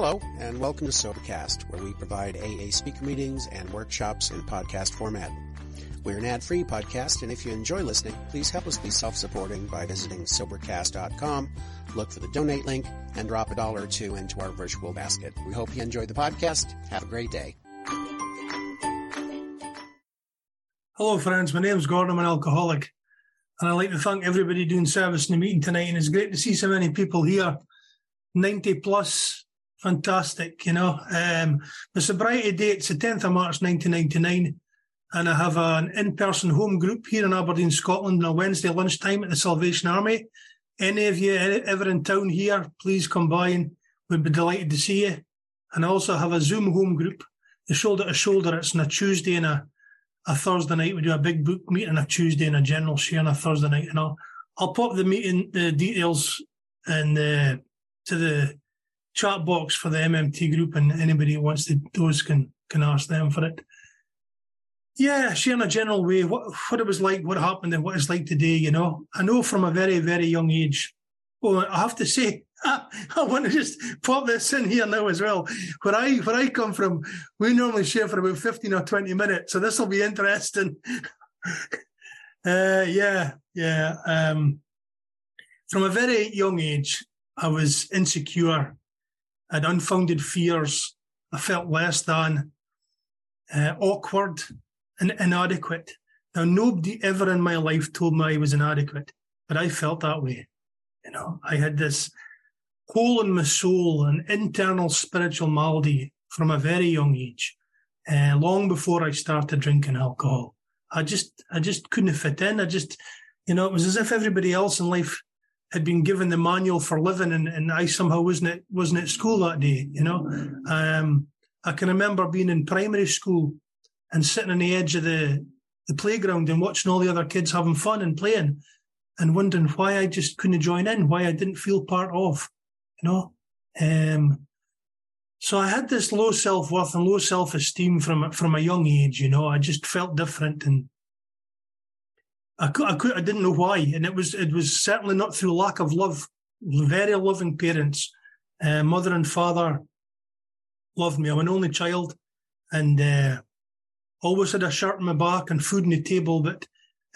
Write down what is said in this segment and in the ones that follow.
Hello, and welcome to Sobercast, where we provide AA speaker meetings and workshops in podcast format. We're an ad-free podcast, and if you enjoy listening, please help us be self-supporting by visiting Sobercast.com, look for the donate link, and drop a dollar or two into our virtual basket. We hope you enjoy the podcast. Have a great day. Hello, friends. My name's Gordon. I'm an alcoholic. And I'd like to thank everybody doing service in the meeting tonight. And it's great to see so many people here, 90 plus, fantastic, you know. Um, the sobriety date's the 10th of March 1999, and I have an in-person home group here in Aberdeen, Scotland on Wednesday lunchtime at the Salvation Army. Any of you ever in town here, please come by and we'd be delighted to see you. And I also have a Zoom home group, the shoulder to shoulder. It's on a Tuesday and a, a Thursday night. We do a big book meeting on a Tuesday and a general share on a Thursday night. And I'll, I'll pop the meeting, the details and, uh, to the chat box for the MMT group, and anybody who wants to, those can can ask them for it. Yeah, share in a general way what what it was like, what happened, and what it's like today. You know, I know from a very very young age. Well, I have to say, I want to just pop this in here now as well. Where I where I come from, we normally share for about fifteen or twenty minutes, so this will be interesting. uh, yeah, yeah. Um, from a very young age, I was insecure had unfounded fears. I felt less than, uh, awkward and inadequate. Now, nobody ever in my life told me I was inadequate, but I felt that way. You know, I had this hole in my soul, an internal spiritual malady from a very young age, uh, long before I started drinking alcohol. I just, I just couldn't fit in. I just, you know, it was as if everybody else in life had been given the manual for living and, and I somehow wasn't at, wasn't at school that day, you know. Um, I can remember being in primary school and sitting on the edge of the, the playground and watching all the other kids having fun and playing and wondering why I just couldn't join in, why I didn't feel part of, you know. Um, so I had this low self worth and low self esteem from from a young age. You know, I just felt different, and I could, I could, I didn't know why, and it was, it was certainly not through lack of love. Very loving parents, uh, mother and father loved me. I'm an only child, and uh, always had a shirt on my back and food on the table. But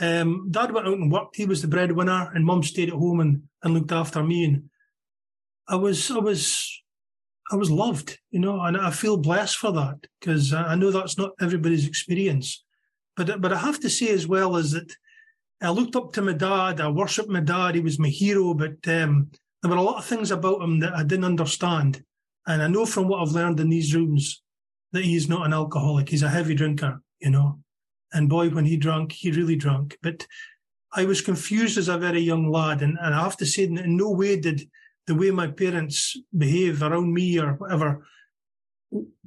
um, dad went out and worked; he was the breadwinner, and mum stayed at home and, and looked after me. And I was, I was, I was loved, you know, and I feel blessed for that because I know that's not everybody's experience. But but I have to say as well is that I looked up to my dad. I worshipped my dad. He was my hero. But um, there were a lot of things about him that I didn't understand. And I know from what I've learned in these rooms that he's not an alcoholic. He's a heavy drinker, you know. And boy, when he drank, he really drank. But I was confused as a very young lad. And, and I have to say, in no way did the way my parents behave around me or whatever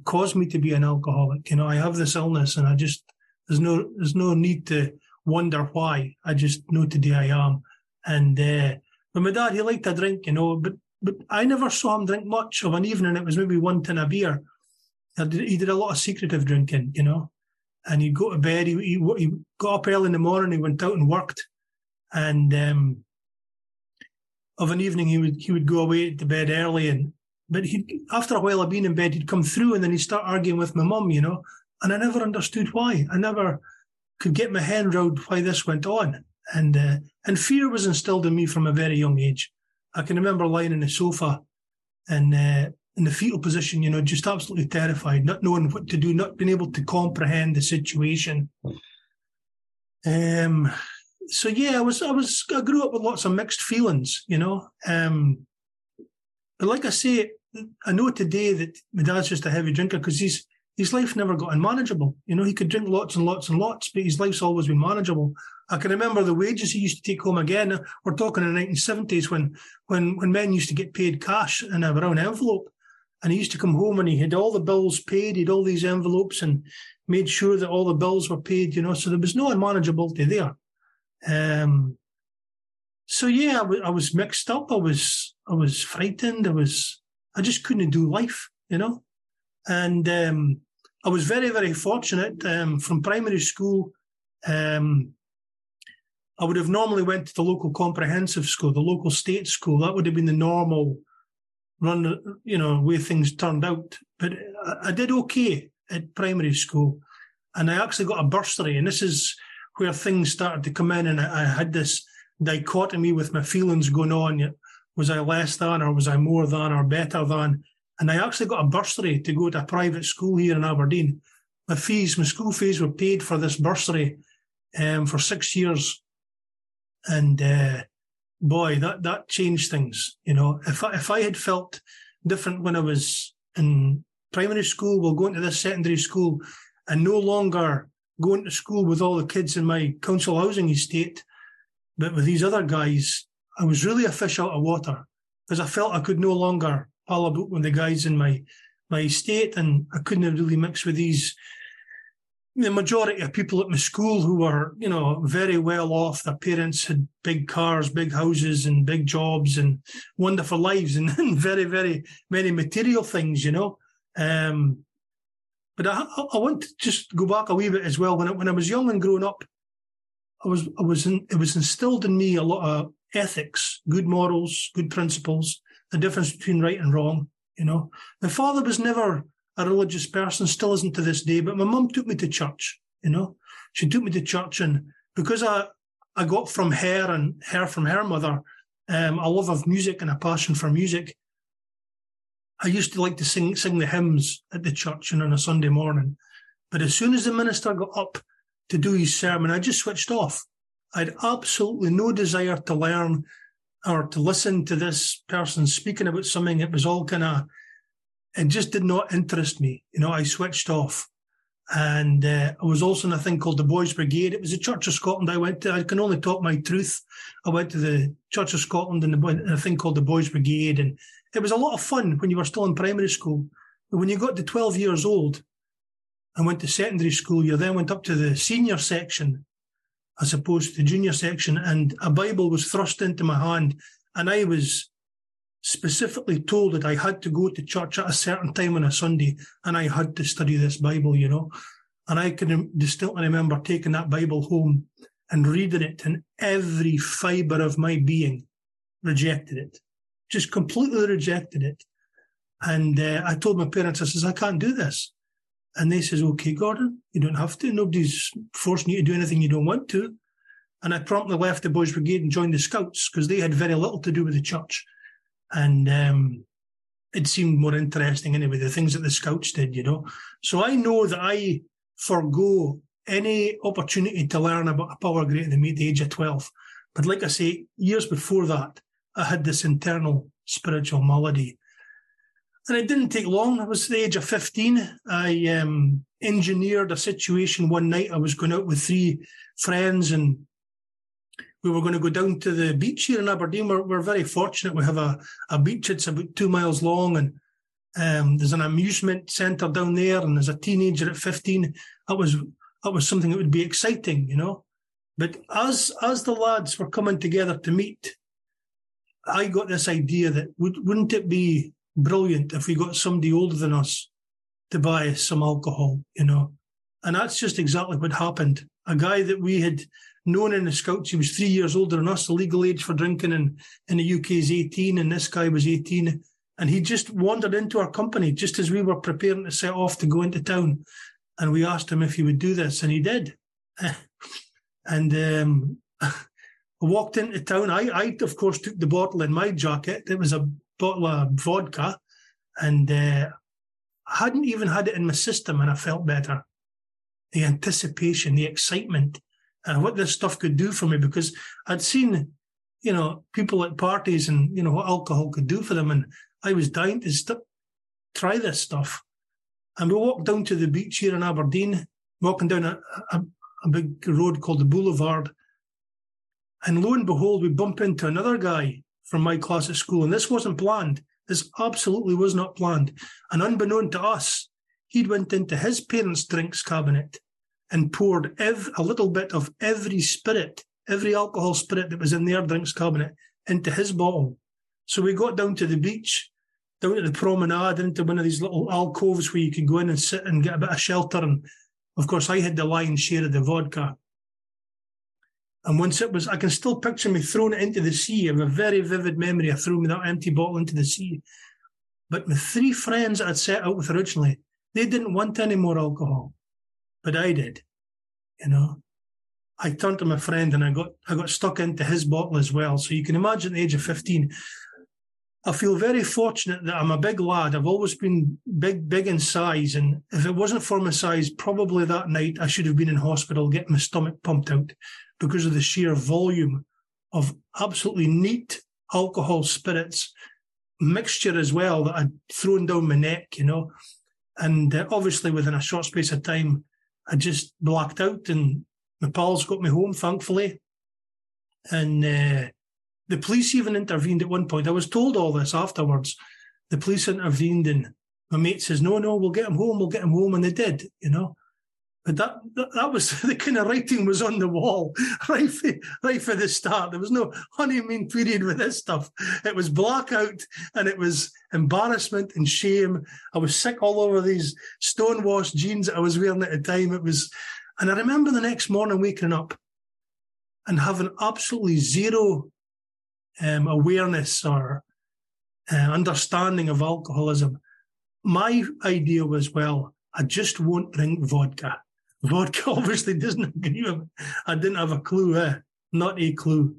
cause me to be an alcoholic. You know, I have this illness and I just, there's no, there's no need to wonder why. I just know today I am. And uh, but my dad, he liked to drink, you know, but but I never saw him drink much of an evening. It was maybe one tin of beer. He did a lot of secretive drinking, you know, and he'd go to bed. He, he, he got up early in the morning. He went out and worked, and um, of an evening he would he would go away to bed early. And but he after a while of being in bed, he'd come through, and then he'd start arguing with my mum, you know. And I never understood why. I never could get my head around why this went on. And uh, and fear was instilled in me from a very young age. I can remember lying in the sofa and uh, in the fetal position, you know, just absolutely terrified, not knowing what to do, not being able to comprehend the situation. Um, so yeah, I was, I was, I grew up with lots of mixed feelings, you know. Um, but like I say, I know today that my dad's just a heavy drinker because he's his life never got unmanageable. You know, he could drink lots and lots and lots, but his life's always been manageable. I can remember the wages he used to take home again. We're talking in the 1970s when, when, when men used to get paid cash in a brown envelope. And he used to come home and he had all the bills paid. He had all these envelopes and made sure that all the bills were paid, you know, so there was no unmanageability there. Um, so yeah, I, w- I was mixed up. I was, I was frightened. I was, I just couldn't do life, you know, and, um, I was very, very fortunate um, from primary school. Um, I would have normally went to the local comprehensive school, the local state school. That would have been the normal run, you know, way things turned out. But I, I did okay at primary school. And I actually got a bursary. And this is where things started to come in. And I, I had this dichotomy with my feelings going on. Was I less than, or was I more than, or better than? And I actually got a bursary to go to a private school here in Aberdeen. My fees, my school fees were paid for this bursary um, for six years. And uh, boy, that, that changed things. You know, if I, if I had felt different when I was in primary school, well, going to this secondary school and no longer going to school with all the kids in my council housing estate, but with these other guys, I was really a fish out of water because I felt I could no longer pal about with the guys in my my estate, and I couldn't have really mix with these. The majority of people at my school who were, you know, very well off. Their parents had big cars, big houses, and big jobs, and wonderful lives, and, and very, very many material things, you know. Um, but I, I want to just go back a wee bit as well. When I, when I was young and growing up, I was I was in, it was instilled in me a lot of ethics, good morals, good principles, the difference between right and wrong. You know, my father was never a religious person, still isn't to this day. But my mum took me to church. You know, she took me to church, and because I I got from her and her from her mother um, a love of music and a passion for music. I used to like to sing sing the hymns at the church and on a Sunday morning. But as soon as the minister got up to do his sermon, I just switched off. I had absolutely no desire to learn or to listen to this person speaking about something. It was all kind of, it just did not interest me. You know, I switched off. And uh, I was also in a thing called the Boys Brigade. It was the Church of Scotland I went to. I can only talk my truth. I went to the Church of Scotland and a thing called the Boys Brigade. And it was a lot of fun when you were still in primary school. But when you got to 12 years old and went to secondary school, you then went up to the senior section as opposed to the junior section, and a Bible was thrust into my hand, and I was specifically told that I had to go to church at a certain time on a Sunday, and I had to study this Bible, you know. And I can distinctly remember taking that Bible home and reading it, and every fibre of my being rejected it just completely rejected it. And uh, I told my parents, I says, I can't do this. And they says, okay, Gordon, you don't have to. Nobody's forcing you to do anything you don't want to. And I promptly left the Boys Brigade and joined the Scouts because they had very little to do with the church. And um, it seemed more interesting anyway, the things that the Scouts did, you know. So I know that I forego any opportunity to learn about a power greater than me at the age of 12. But like I say, years before that, I had this internal spiritual malady. And it didn't take long. I was the age of 15. I um, engineered a situation one night. I was going out with three friends and we were going to go down to the beach here in Aberdeen. We're, we're very fortunate. We have a, a beach. It's about two miles long and um, there's an amusement centre down there. And as a teenager at 15, that was, that was something that would be exciting, you know. But as, as the lads were coming together to meet, I got this idea that would, wouldn't it be brilliant if we got somebody older than us to buy us some alcohol, you know? And that's just exactly what happened. A guy that we had known in the scouts, he was three years older than us. The legal age for drinking in, in the UK is 18, and this guy was 18. And he just wandered into our company just as we were preparing to set off to go into town. And we asked him if he would do this, and he did. and um, I walked into town. I, I, of course, took the bottle in my jacket. It was a bottle of vodka, and uh, I hadn't even had it in my system, and I felt better. The anticipation, the excitement, and what this stuff could do for me, because I'd seen, you know, people at parties and you know what alcohol could do for them, and I was dying to st- try this stuff. And we walked down to the beach here in Aberdeen, walking down a, a, a big road called the Boulevard and lo and behold, we bump into another guy from my class at school. And this wasn't planned. This absolutely was not planned. And unbeknown to us, he'd went into his parents' drinks cabinet and poured ev- a little bit of every spirit, every alcohol spirit that was in their drinks cabinet into his bottle. So we got down to the beach, down to the promenade, into one of these little alcoves where you could go in and sit and get a bit of shelter. And of course, I had the lion's share of the vodka. And once it was, I can still picture me throwing it into the sea. I have a very vivid memory of throwing that empty bottle into the sea. But my three friends that I'd set out with originally, they didn't want any more alcohol, but I did. You know, I turned to my friend and I got I got stuck into his bottle as well. So you can imagine the age of fifteen. I feel very fortunate that I'm a big lad. I've always been big, big in size, and if it wasn't for my size, probably that night I should have been in hospital getting my stomach pumped out because of the sheer volume of absolutely neat alcohol spirits mixture as well that I'd thrown down my neck, you know. And uh, obviously, within a short space of time, I just blacked out, and my pals got me home, thankfully. And uh, the police even intervened at one point. I was told all this afterwards. The police intervened, and my mate says, "No, no, we'll get him home. We'll get him home," and they did, you know. But that, that, that was the kind of writing was on the wall right for, right for the start. There was no honeymoon period with this stuff. It was blackout and it was embarrassment and shame. I was sick all over these stonewashed jeans that I was wearing at the time. It was, and I remember the next morning waking up and having absolutely zero um, awareness or uh, understanding of alcoholism. My idea was, well, I just won't drink vodka. Vodka obviously doesn't agree with me. I didn't have a clue, eh? Not a clue.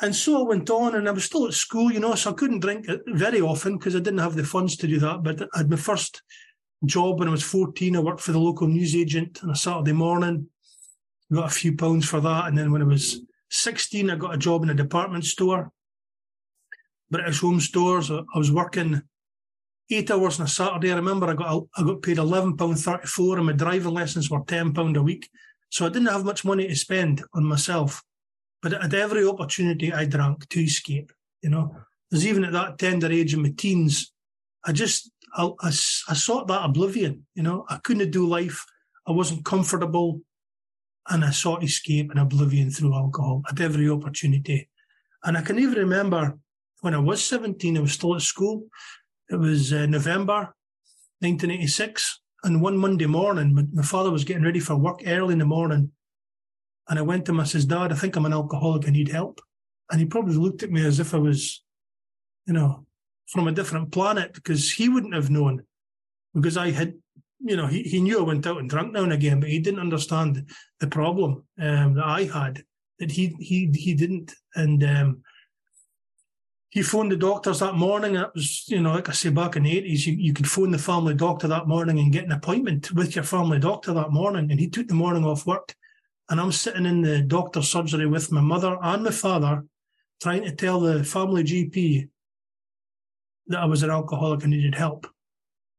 And so I went on, and I was still at school, you know, so I couldn't drink very often because I didn't have the funds to do that. But I had my first job when I was 14. I worked for the local newsagent on a Saturday morning, got a few pounds for that. And then when I was 16, I got a job in a department store, British Home Stores. I was working eight hours on a Saturday. I remember I got I got paid eleven pound thirty four, and my driving lessons were ten pound a week. So I didn't have much money to spend on myself. But at every opportunity, I drank to escape. You know, there's even at that tender age in my teens, I just I, I, I sought that oblivion. You know, I couldn't do life. I wasn't comfortable, and I sought escape and oblivion through alcohol at every opportunity. And I can even remember when I was 17, I was still at school. It was uh, November 1986. And one Monday morning, my, my, father was getting ready for work early in the morning. And I went to him, I says, Dad, I think I'm an alcoholic. I need help. And he probably looked at me as if I was, you know, from a different planet because he wouldn't have known because I had, you know, he, he knew I went out and drank now and again, but he didn't understand the problem um, that I had that he, he, he didn't. And, um, he phoned the doctors that morning. It was, you know, like I say, back in the 80s, you, you could phone the family doctor that morning and get an appointment with your family doctor that morning. And he took the morning off work. And I'm sitting in the doctor's surgery with my mother and my father, trying to tell the family GP that I was an alcoholic and needed help.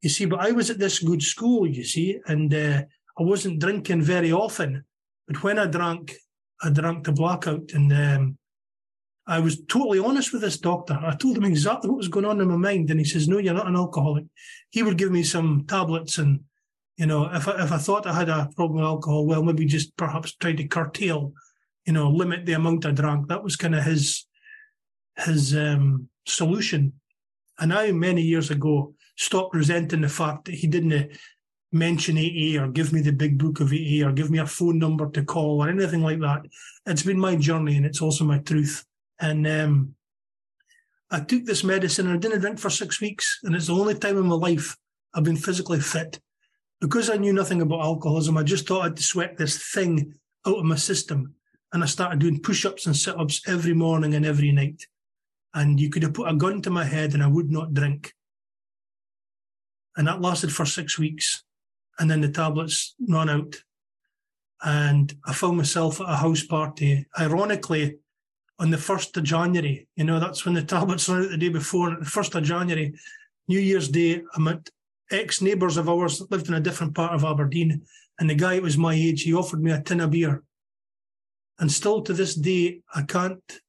You see, but I was at this good school, you see, and uh, I wasn't drinking very often. But when I drank, I drank the blackout. And um, I was totally honest with this doctor. I told him exactly what was going on in my mind, and he says, "No, you're not an alcoholic." He would give me some tablets, and you know, if I, if I thought I had a problem with alcohol, well, maybe just perhaps try to curtail, you know, limit the amount I drank. That was kind of his his um, solution. And I, many years ago, stopped resenting the fact that he didn't mention AA or give me the big book of AA or give me a phone number to call or anything like that. It's been my journey, and it's also my truth. And um, I took this medicine and I didn't drink for six weeks. And it's the only time in my life I've been physically fit. Because I knew nothing about alcoholism, I just thought I'd sweat this thing out of my system. And I started doing push ups and sit ups every morning and every night. And you could have put a gun to my head and I would not drink. And that lasted for six weeks. And then the tablets ran out. And I found myself at a house party. Ironically, on the 1st of January. You know, that's when the tablets run out the day before. The 1st of January, New Year's Day, I'm at ex neighbours of ours that lived in a different part of Aberdeen. And the guy was my age, he offered me a tin of beer. And still to this day, I can't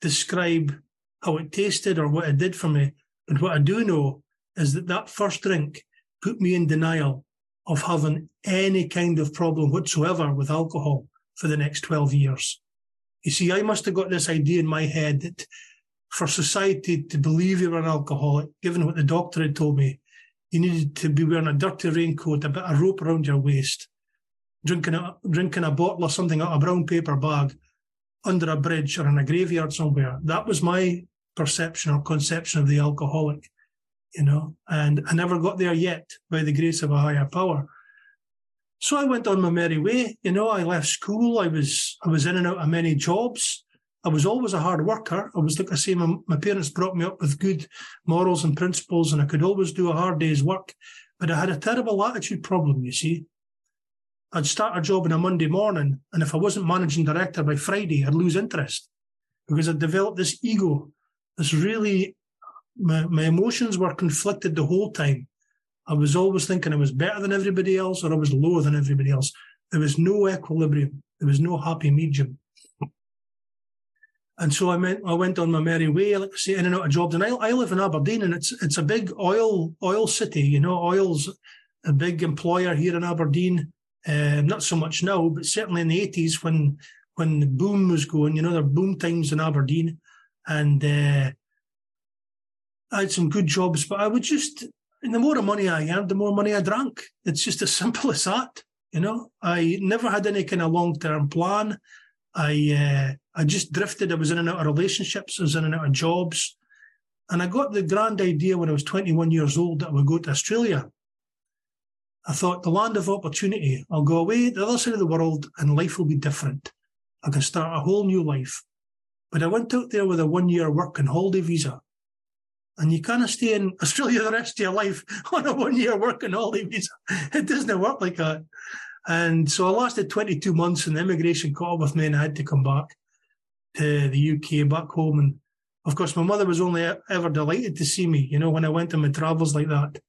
describe how it tasted or what it did for me. But what I do know is that that first drink put me in denial of having any kind of problem whatsoever with alcohol for the next 12 years. You see, I must have got this idea in my head that for society to believe you were an alcoholic, given what the doctor had told me, you needed to be wearing a dirty raincoat, a bit of rope around your waist, drinking a, drinking a bottle or something out of a brown paper bag under a bridge or in a graveyard somewhere. That was my perception or conception of the alcoholic. You know, and I never got there yet by the grace of a higher power. So I went on my merry way. You know, I left school. I was I was in and out of many jobs. I was always a hard worker. I was like I say, my, my parents brought me up with good morals and principles, and I could always do a hard day's work. But I had a terrible attitude problem. You see, I'd start a job on a Monday morning, and if I wasn't managing director by Friday, I'd lose interest because I'd developed this ego, this really my, my emotions were conflicted the whole time. I was always thinking I was better than everybody else or I was lower than everybody else. There was no equilibrium. There was no happy medium. And so I went, I went on my merry way, like I say, in and out of jobs. And I, I live in Aberdeen and it's, it's a big oil, oil city. You know, oil's a big employer here in Aberdeen. Uh, not so much now, but certainly in the eighties when, when the boom was going, you know, there were boom times in Aberdeen and, uh, I had some good jobs, but I would just, the more money I earned, the more money I drank. It's just as simple as that. You know, I never had any kind of long term plan. I uh, I just drifted. I was in and out of relationships. I was in and out of jobs, and I got the grand idea when I was 21 years old that I would go to Australia. I thought the land of opportunity. I'll go away to the other side of the world, and life will be different. I can start a whole new life. But I went out there with a one year work and holiday visa and you can't stay in Australia the rest of your life on a one year working holiday visa. It doesn't work like that. And so I lasted 22 months and the immigration caught up with me and I had to come back to the UK, back home. And of course, my mother was only ever delighted to see me, you know, when I went on my travels like that.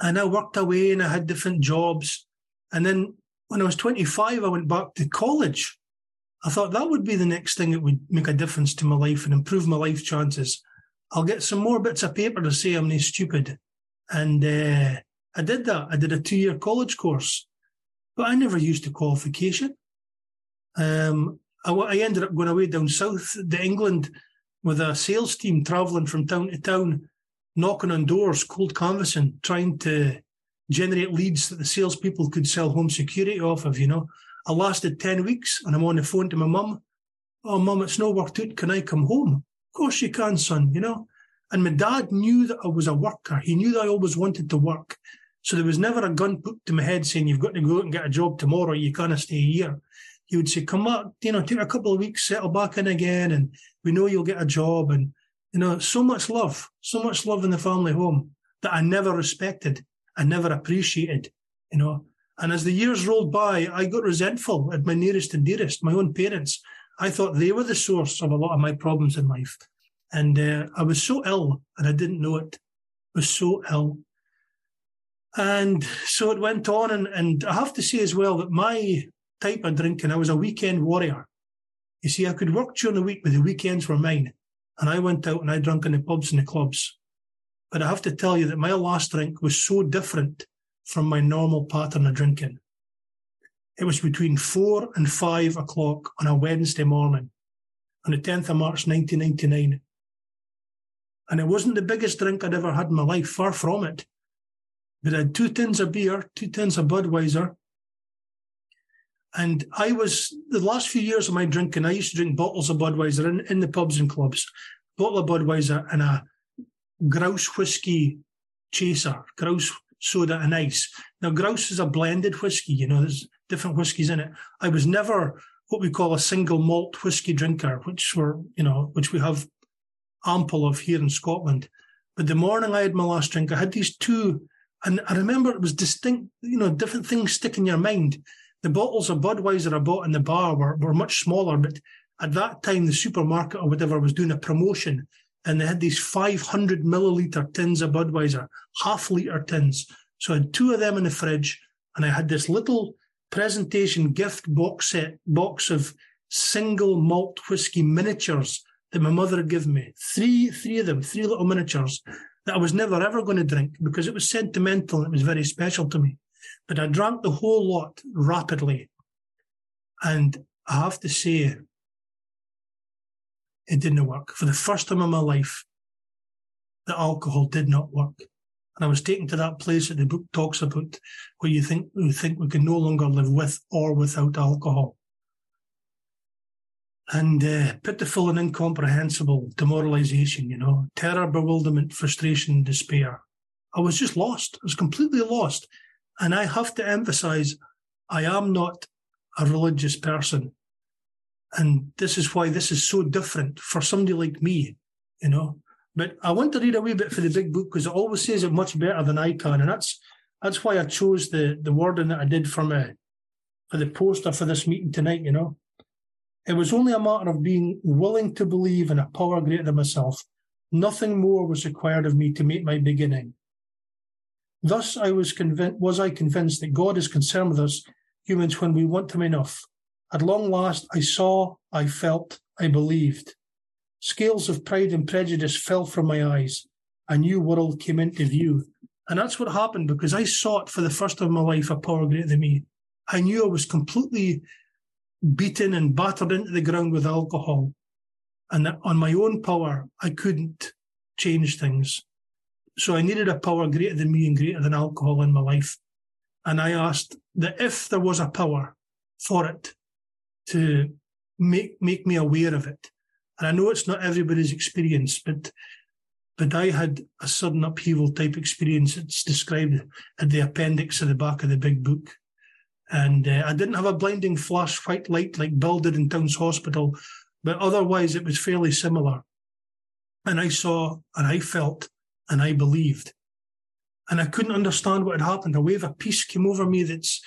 And I worked away and I had different jobs. And then when I was 25, I went back to college. I thought that would be the next thing that would make a difference to my life and improve my life chances. I'll get some more bits of paper to say I'm not stupid. And uh, I did that. I did a two year college course, but I never used the qualification. Um, I, I, ended up going away down south to England with a sales team traveling from town to town, knocking on doors, cold canvassing, trying to generate leads that the salespeople could sell home security off of, you know. I lasted 10 weeks and I'm on the phone to my mum. Oh, mum, it's no worked out. Can I come home? Of course you can, son, you know. And my dad knew that I was a worker. He knew that I always wanted to work. So there was never a gun put to my head saying, you've got to go out and get a job tomorrow. You can't stay here. He would say, come up, you know, take a couple of weeks, settle back in again. And we know you'll get a job. And, you know, so much love, so much love in the family home that I never respected. I never appreciated, you know. And as the years rolled by, I got resentful at my nearest and dearest, my own parents, I thought they were the source of a lot of my problems in life. And uh, I was so ill and I didn't know it. I was so ill. And so it went on. And, and I have to say as well that my type of drinking, I was a weekend warrior. You see, I could work during the week, but the weekends were mine. And I went out and I drank in the pubs and the clubs. But I have to tell you that my last drink was so different from my normal pattern of drinking. It was between four and five o'clock on a Wednesday morning on the 10th of March 1999. And it wasn't the biggest drink I'd ever had in my life, far from it. But I had two tins of beer, two tins of Budweiser. And I was, the last few years of my drinking, I used to drink bottles of Budweiser in, in the pubs and clubs, bottle of Budweiser and a grouse whiskey chaser, grouse soda and ice. Now, grouse is a blended whiskey, you know, there's different whiskies in it. I was never what we call a single malt whiskey drinker, which were, you know, which we have ample of here in Scotland. But the morning I had my last drink, I had these two, and I remember it was distinct, you know, different things stick in your mind. The bottles of Budweiser I bought in the bar were, were much smaller, but at that time, the supermarket or whatever was doing a promotion and they had these 500 milliliter tins of Budweiser, half liter tins. So I had two of them in the fridge and I had this little presentation gift box set box of single malt whiskey miniatures that my mother given me. Three, three of them, three little miniatures that I was never ever going to drink because it was sentimental it was very special to me. But I drank the whole lot rapidly. And I have to say, it didn't work. For the first time in my life, the alcohol did not work. And I was taken to that place that the book talks about where you think we think we can no longer live with or without alcohol. and uh, pitiful and incomprehensible demoralization, you know, terror, bewilderment, frustration, despair. I was just lost. I was completely lost. And I have to emphasize, I am not a religious person. And this is why this is so different for somebody like me, you know. But I want to read a wee bit for the big book because it always says it much better than I can. And that's that's why I chose the the wording that I did for my for the poster for this meeting tonight, you know. It was only a matter of being willing to believe in a power greater than myself. Nothing more was required of me to make my beginning. Thus I was convinced was I convinced that God is concerned with us humans when we want him enough. At long last I saw, I felt, I believed. Scales of pride and prejudice fell from my eyes. A new world came into view. And that's what happened because I sought for the first time in my life a power greater than me. I knew I was completely beaten and battered into the ground with alcohol. And on my own power, I couldn't change things. So I needed a power greater than me and greater than alcohol in my life. And I asked that if there was a power for it to make, make me aware of it. And I know it's not everybody's experience, but but I had a sudden upheaval type experience. It's described at the appendix at the back of the big book. And uh, I didn't have a blinding flash white light like Bill did in Towns Hospital, but otherwise it was fairly similar. And I saw and I felt and I believed. And I couldn't understand what had happened. A wave of peace came over me that's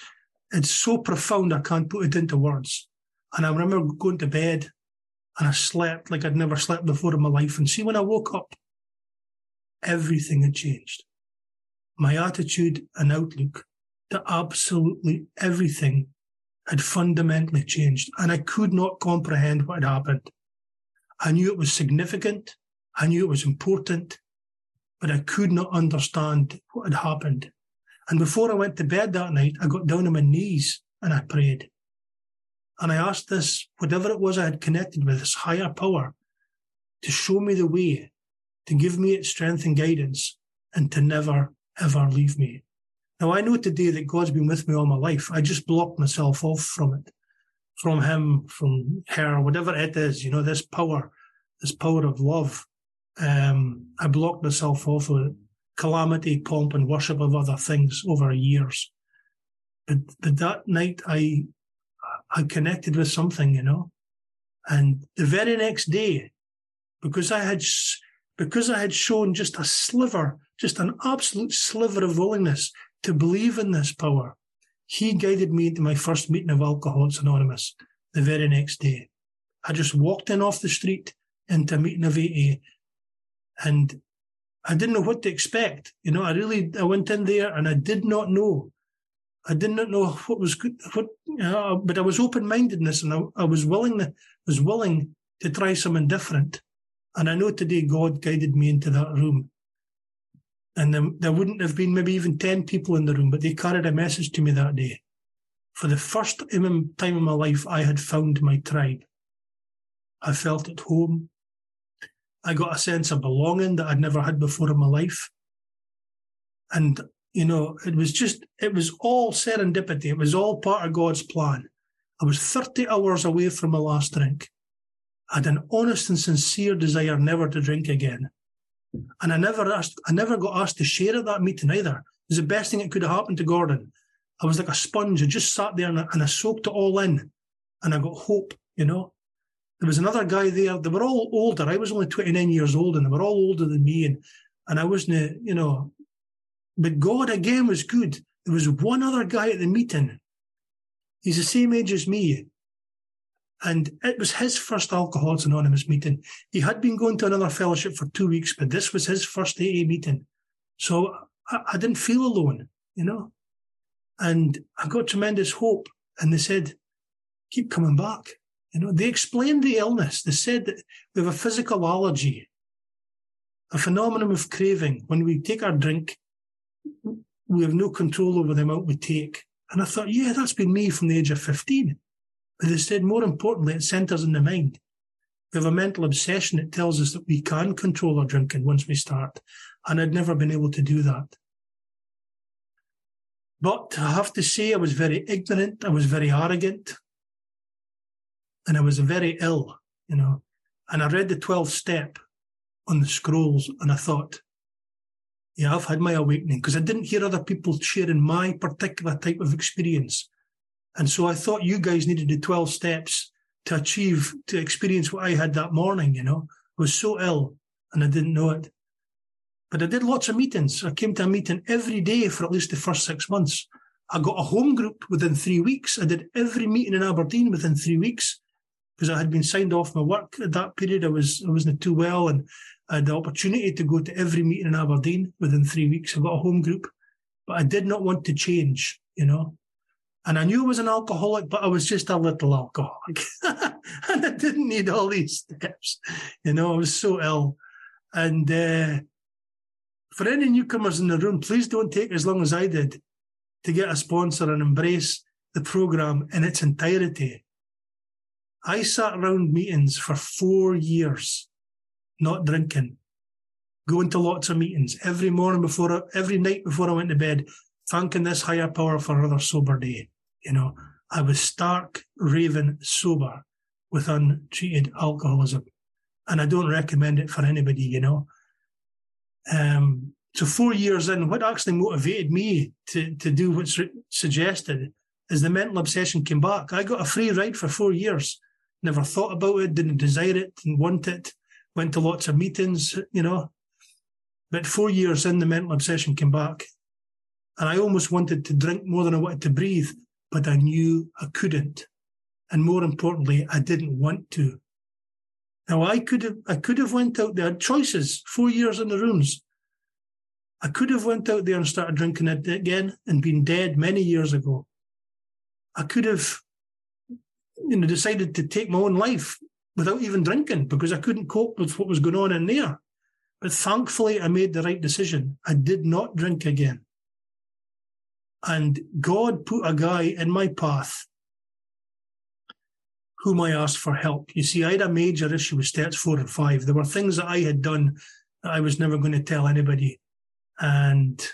it's so profound I can't put it into words. And I remember going to bed and I slept like I'd never slept before in my life. And see, when I woke up, everything had changed. My attitude and outlook that absolutely everything had fundamentally changed, and I could not comprehend what had happened. I knew it was significant, I knew it was important, but I could not understand what had happened. And before I went to bed that night, I got down on my knees and I prayed. And I asked this, whatever it was I had connected with, this higher power, to show me the way, to give me its strength and guidance, and to never, ever leave me. Now, I know today that God's been with me all my life. I just blocked myself off from it, from Him, from her, whatever it is, you know, this power, this power of love. Um, I blocked myself off with calamity, pomp, and worship of other things over years. But, but that night, I, I connected with something, you know, and the very next day, because I had, because I had shown just a sliver, just an absolute sliver of willingness to believe in this power. He guided me to my first meeting of Alcoholics Anonymous the very next day. I just walked in off the street into a meeting of AA and I didn't know what to expect. You know, I really, I went in there and I did not know. I did not know what was good, what, but I was open-mindedness and I, I was willing, to, was willing to try something different. And I know today God guided me into that room and there wouldn't have been maybe even 10 people in the room, but they carried a message to me that day. For the first time in my life, I had found my tribe. I felt at home. I got a sense of belonging that I'd never had before in my life. And, you know, it was just, it was all serendipity. It was all part of God's plan. I was 30 hours away from my last drink. I had an honest and sincere desire never to drink again. And I never asked, I never got asked to share at that meeting either. It was the best thing that could have happened to Gordon. I was like a sponge. I just sat there and I, and I soaked it all in and I got hope, you know. There was another guy there. They were all older. I was only 29 years old and they were all older than me. And, and I wasn't, you know, but God again was good. There was one other guy at the meeting. He's the same age as me. And it was his first Alcoholics Anonymous meeting. He had been going to another fellowship for two weeks, but this was his first AA meeting. So I, I didn't feel alone, you know. And I got tremendous hope. And they said, keep coming back. You know, they explained the illness. They said that we have a physical allergy, a phenomenon of craving. When we take our drink, we have no control over the amount we take. And I thought, yeah, that's been me from the age of 15. But instead, more importantly, it centres in the mind. We have a mental obsession that tells us that we can control our drinking once we start. And I'd never been able to do that. But I have to say, I was very ignorant. I was very arrogant. and I was very ill, you know. And I read the 12th step on the scrolls and I thought, yeah, I've had my awakening because I didn't hear other people sharing my particular type of experience. And so I thought you guys needed the 12 steps to achieve, to experience what I had that morning, you know. I was so ill and I didn't know it. But I did lots of meetings. I came to a meeting every day for at least the first six months. I got a home group within three weeks. I did every meeting in Aberdeen within three weeks because I had been signed off my work at that period. I was I wasn't too well, and had the opportunity to go to every meeting in Aberdeen within three weeks. I got a home group, but I did not want to change, you know. And I knew I was an alcoholic, but I was just a little alcoholic, and I didn't need all these steps, you know. I was so ill, and uh, for any newcomers in the room, please don't take as long as I did to get a sponsor and embrace the program in its entirety. I sat around meetings for four years, not drinking, going to lots of meetings every morning before, every night before I went to bed, thanking this higher power for another sober day. You know, I was stark, raving sober with untreated alcoholism. And I don't recommend it for anybody, you know. Um, so four years in, what actually motivated me to, to do what's re- suggested is the mental obsession came back. I got a free ride for four years. Never thought about it, didn't desire it, didn't want it. Went to lots of meetings, you know. But four years in, the mental obsession came back. And I almost wanted to drink more than I wanted to breathe, but I knew I couldn't. And more importantly, I didn't want to. Now I could have I could have went out there, choices, four years in the rooms. I could have went out there and started drinking it again and been dead many years ago. I could have, you know, decided to take my own life without even drinking because I couldn't cope with what was going on in there. But thankfully, I made the right decision. I did not drink again. And God put a guy in my path whom I asked for help. You see, I had a major issue with steps four and five. There were things that I had done that I was never going to tell anybody and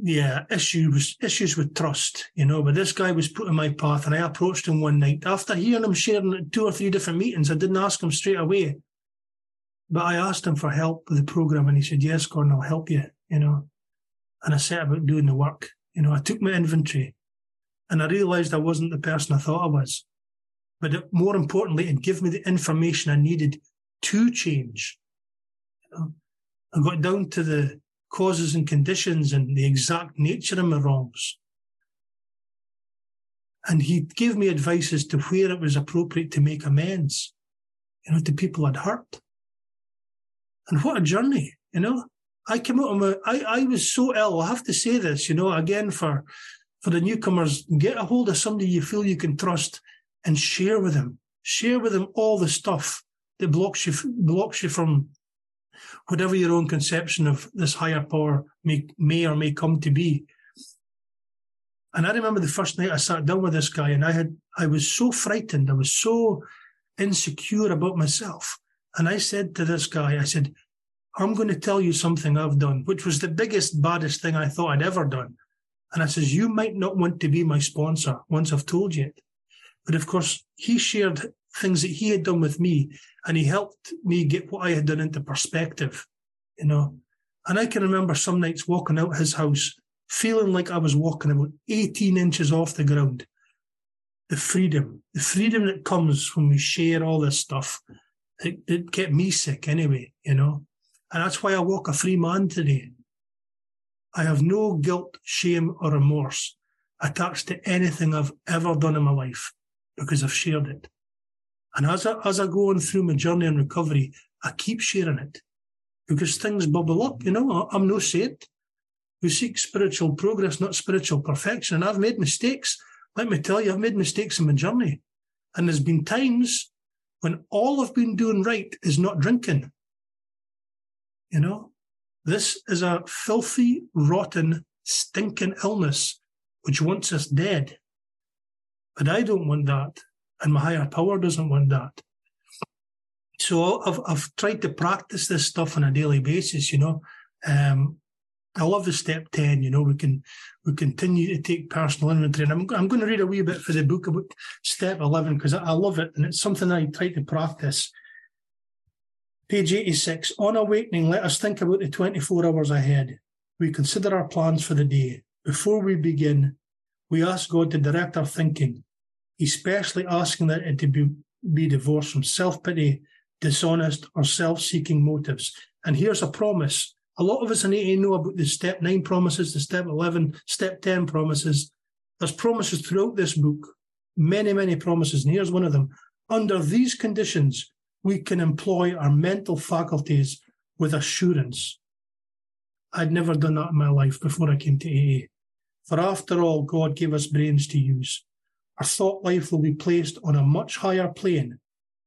yeah, issues issues with trust, you know. But this guy was put in my path, and I approached him one night after hearing him sharing two or three different meetings. I didn't ask him straight away, but I asked him for help with the program, and he said, "Yes, Gordon, I'll help you," you know. And I set about doing the work. You know, I took my inventory, and I realised I wasn't the person I thought I was. But it, more importantly, it gave me the information I needed to change. You know? I got down to the causes and conditions and the exact nature of my wrongs. And he gave me advice as to where it was appropriate to make amends, you know, to people I'd hurt. And what a journey, you know. I came out of my, I, I was so ill. I have to say this, you know, again for, for the newcomers, get a hold of somebody you feel you can trust and share with them. Share with them all the stuff that blocks you, blocks you from whatever your own conception of this higher power may, may or may come to be. And I remember the first night I sat down with this guy and I had, I was so frightened. I was so insecure about myself. And I said to this guy, I said, I'm going to tell you something I've done, which was the biggest, baddest thing I thought I'd ever done. And I says, you might not want to be my sponsor once I've told you it. But of course, he shared things that he had done with me and he helped me get what I had done into perspective, you know. And I can remember some nights walking out his house, feeling like I was walking about 18 inches off the ground. The freedom, the freedom that comes when we share all this stuff, it, it kept me sick anyway, you know. And that's why I walk a free man today. I have no guilt, shame, or remorse attached to anything I've ever done in my life because I've shared it. And as I, as I go on through my journey in recovery, I keep sharing it because things bubble up. You know, I'm no saint. We seek spiritual progress, not spiritual perfection. And I've made mistakes. Let me tell you, I've made mistakes in my journey. And there's been times when all I've been doing right is not drinking. You know, this is a filthy, rotten, stinking illness which wants us dead. But I don't want that and my higher power doesn't want that. So I've I've tried to practice this stuff on a daily basis, you know. Um, I love the step 10, you know, we can, we continue to take personal inventory. And I'm, I'm going to read a wee bit for the book about step 11 because I, I love it. And it's something I try to practice. Page 86. On awakening, let us think about the 24 hours ahead. We consider our plans for the day. Before we begin, we ask God to direct our thinking, especially asking that it to be, be divorced from self pity, dishonest, or self seeking motives. And here's a promise a lot of us in AA know about the step nine promises, the step 11, step 10 promises. There's promises throughout this book, many, many promises. And here's one of them. Under these conditions, we can employ our mental faculties with assurance. I'd never done that in my life before I came to AA. For after all, God gave us brains to use. Our thought life will be placed on a much higher plane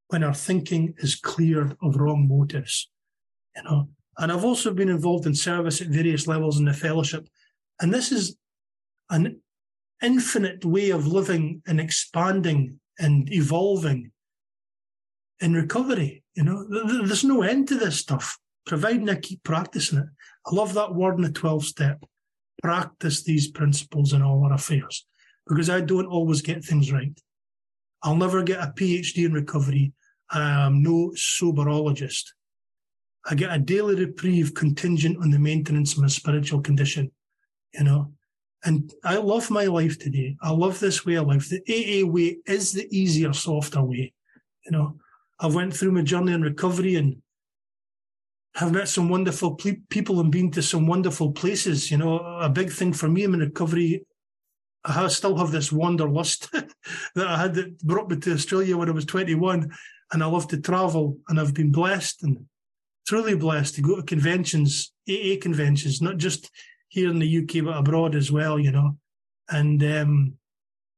when our thinking is cleared of wrong motives. You know, and I've also been involved in service at various levels in the fellowship. And this is an infinite way of living and expanding and evolving in recovery. You know, there's no end to this stuff, providing I keep practicing it. I love that word in the 12 step. Practice these principles in all our affairs because I don't always get things right. I'll never get a PhD in recovery. I am no soberologist. I get a daily reprieve contingent on the maintenance of my spiritual condition, you know. And I love my life today. I love this way of life. The AA way is the easier, softer way. You know, I went through my journey in recovery and have met some wonderful people and been to some wonderful places. You know, a big thing for me in recovery, I still have this wanderlust that I had that brought me to Australia when I was 21. And I love to travel and I've been blessed and truly blessed to go to conventions, AA conventions, not just here in the UK, but abroad as well, you know. And um,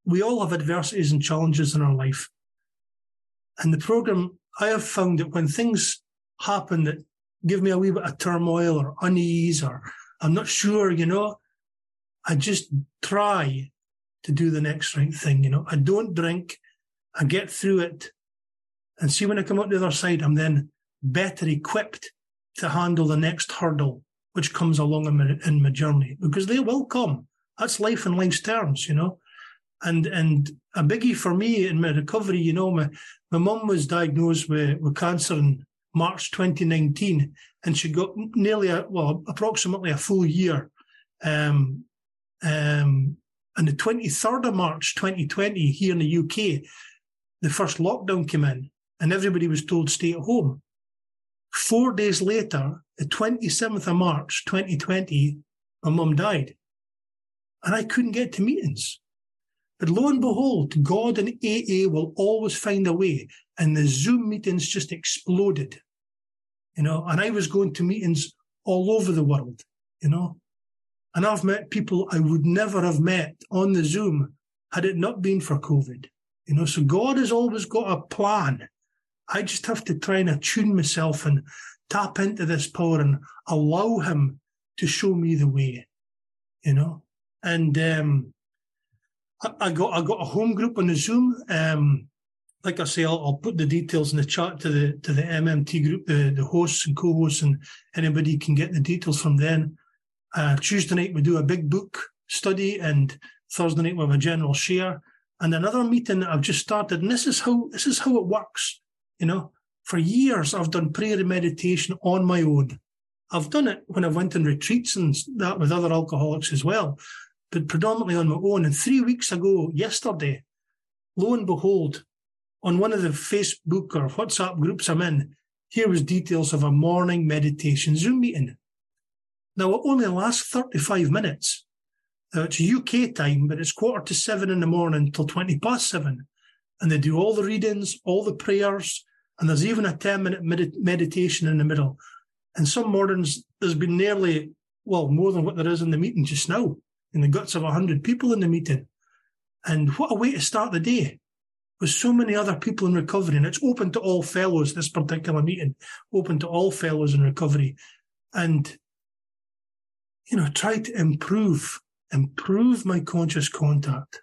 we all have adversities and challenges in our life. And the program, I have found that when things happen that give me a wee bit of turmoil or unease, or I'm not sure, you know, I just try to do the next right thing. You know, I don't drink, I get through it. And see, when I come out the other side, I'm then better equipped to handle the next hurdle which comes along in my, in my journey because they will come. That's life in life's terms, you know. And and a biggie for me in my recovery, you know, my my mum was diagnosed with, with cancer in March 2019, and she got nearly a well, approximately a full year. Um, um, and the 23rd of March 2020, here in the UK, the first lockdown came in, and everybody was told stay at home. Four days later, the 27th of March 2020, my mum died. And I couldn't get to meetings. But lo and behold, God and AA will always find a way. And the Zoom meetings just exploded. You know, and I was going to meetings all over the world, you know. And I've met people I would never have met on the Zoom had it not been for COVID. You know, so God has always got a plan I just have to try and attune myself and tap into this power and allow him to show me the way, you know. And um, I, I, got I got a home group on the Zoom. Um, like I say, I'll, I'll, put the details in the chat to the to the MMT group, the the hosts and co-hosts, and anybody can get the details from then. Uh, Tuesday night we do a big book study, and Thursday night we have a general share, and another meeting that I've just started. And this is how this is how it works. You know, for years I've done prayer and meditation on my own. I've done it when I went on retreats and that with other alcoholics as well, but predominantly on my own. And three weeks ago, yesterday, lo and behold, on one of the Facebook or WhatsApp groups I'm in, here was details of a morning meditation Zoom meeting. Now it only lasts 35 minutes. Now it's UK time, but it's quarter to seven in the morning till 20 past seven. And they do all the readings, all the prayers, and there's even a 10 minute med- meditation in the middle. And some mornings, there's been nearly, well, more than what there is in the meeting just now, in the guts of 100 people in the meeting. And what a way to start the day with so many other people in recovery. And it's open to all fellows, this particular meeting, open to all fellows in recovery. And, you know, try to improve, improve my conscious contact,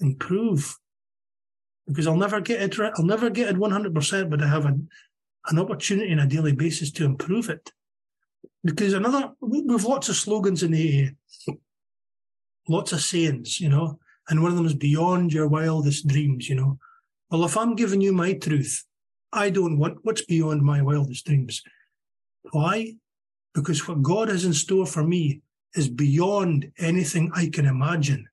improve because I'll never get it. right. I'll never get it one hundred percent, but I have an an opportunity on a daily basis to improve it. because another, we've lots of slogans in AA, lots of sayings, you know, and one of them is beyond your wildest dreams, you know. Well, if I'm giving you my truth, I don't want what's beyond my wildest dreams. Why? Because what God has in store for me is beyond anything I can imagine.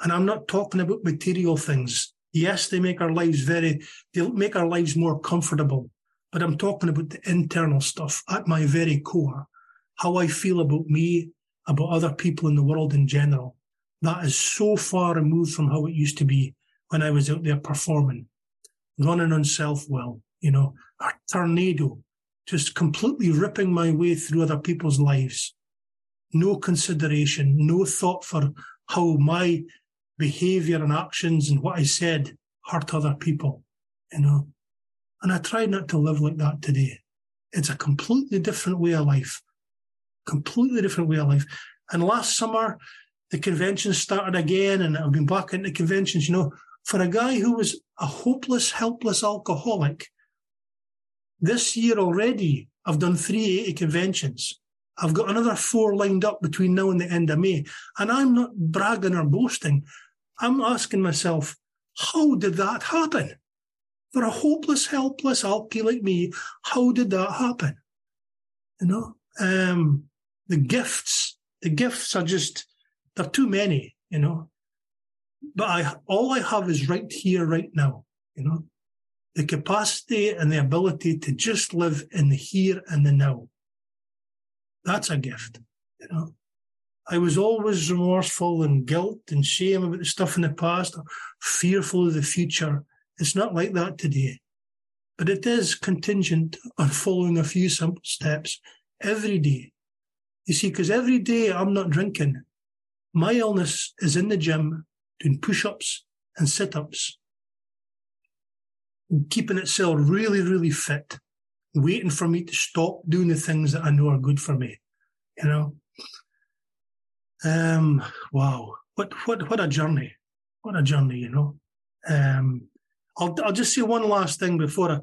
And I'm not talking about material things. Yes, they make our lives very, they make our lives more comfortable, but I'm talking about the internal stuff at my very core, how I feel about me, about other people in the world in general. That is so far removed from how it used to be when I was out there performing, running on self will, you know, a tornado, just completely ripping my way through other people's lives. No consideration, no thought for how my behavior and actions and what I said hurt other people, you know. And I try not to live like that today. It's a completely different way of life, completely different way of life. And last summer, the convention started again, and I've been back into conventions. You know, for a guy who was a hopeless, helpless alcoholic, this year already, I've done 380 conventions. I've got another four lined up between now and the end of May. And I'm not bragging or boasting. I'm asking myself, how did that happen? For a hopeless, helpless alkie like me, how did that happen? You know, um, the gifts, the gifts are just, they're too many, you know. But I, all I have is right here, right now, you know, the capacity and the ability to just live in the here and the now. That's a gift, you know. I was always remorseful and guilt and shame about the stuff in the past, fearful of the future. It's not like that today. But it is contingent on following a few simple steps every day. You see, because every day I'm not drinking. My illness is in the gym doing push ups and sit ups, keeping itself really, really fit, waiting for me to stop doing the things that I know are good for me. You know, um, wow, what what what a journey! What a journey, you know. Um, I'll I'll just say one last thing before I,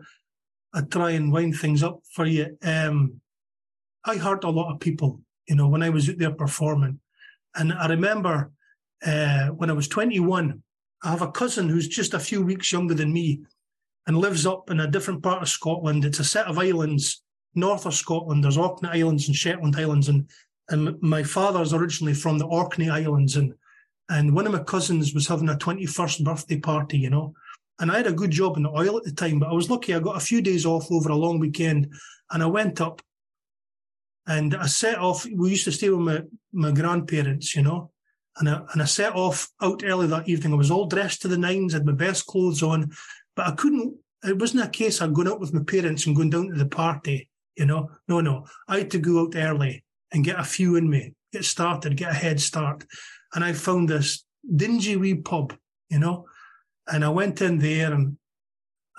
I try and wind things up for you. Um, I hurt a lot of people, you know, when I was out there performing, and I remember uh, when I was 21, I have a cousin who's just a few weeks younger than me, and lives up in a different part of Scotland. It's a set of islands north of Scotland. There's Orkney Islands and Shetland Islands, and and my father's originally from the Orkney Islands, and and one of my cousins was having a 21st birthday party, you know. And I had a good job in the oil at the time, but I was lucky. I got a few days off over a long weekend, and I went up and I set off. We used to stay with my, my grandparents, you know, and I, and I set off out early that evening. I was all dressed to the nines, had my best clothes on, but I couldn't. It wasn't a case of going out with my parents and going down to the party, you know. No, no, I had to go out early and get a few in me, get started, get a head start. And I found this dingy wee pub, you know, and I went in there and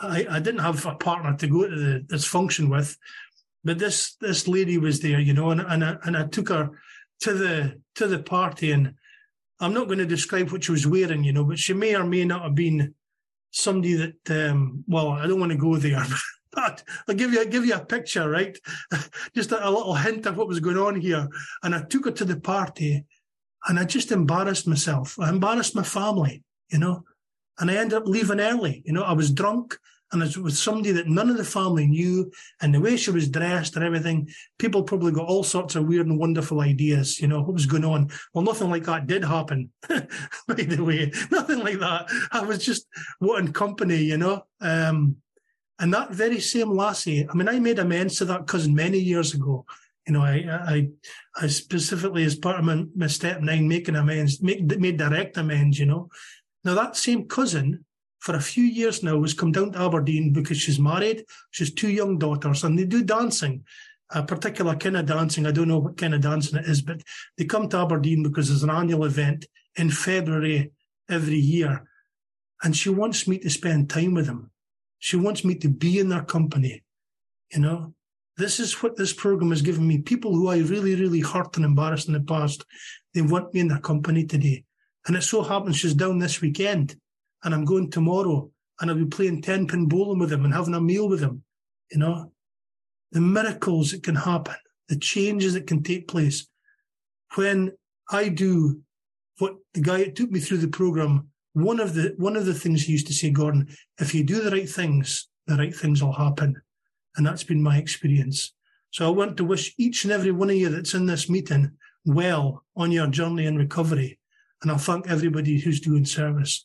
I, I didn't have a partner to go to the, this function with, but this this lady was there, you know, and and I, and I took her to the to the party, and I'm not going to describe what she was wearing, you know, but she may or may not have been somebody that, um, well, I don't want to go there, But I'll give you I'll give you a picture, right? just a, a, little hint of what was going on here. And I took her to the party and I just embarrassed myself. I embarrassed my family, you know, and I ended up leaving early. You know, I was drunk and I was somebody that none of the family knew. And the way she was dressed and everything, people probably got all sorts of weird and wonderful ideas, you know, what was going on. Well, nothing like that did happen, by the way. Nothing like that. I was just wanting company, you know. Um, and that very same lassie, I mean, I made amends to that cousin many years ago. You know, I, I, I specifically as part of my, my step nine, making amends, make, made direct amends, you know. Now that same cousin for a few years now has come down to Aberdeen because she's married. She's two young daughters and they do dancing, a particular kind of dancing. I don't know what kind of dancing it is, but they come to Aberdeen because there's an annual event in February every year. And she wants me to spend time with them. She wants me to be in their company. You know, this is what this program has given me. People who I really, really hurt and embarrassed in the past, they want me in their company today. And it so happens she's down this weekend and I'm going tomorrow and I'll be playing 10 pin bowling with him and having a meal with him. You know, the miracles that can happen, the changes that can take place when I do what the guy that took me through the program. One of the one of the things he used to say, Gordon, if you do the right things, the right things will happen, and that's been my experience. So I want to wish each and every one of you that's in this meeting well on your journey in recovery, and I thank everybody who's doing service.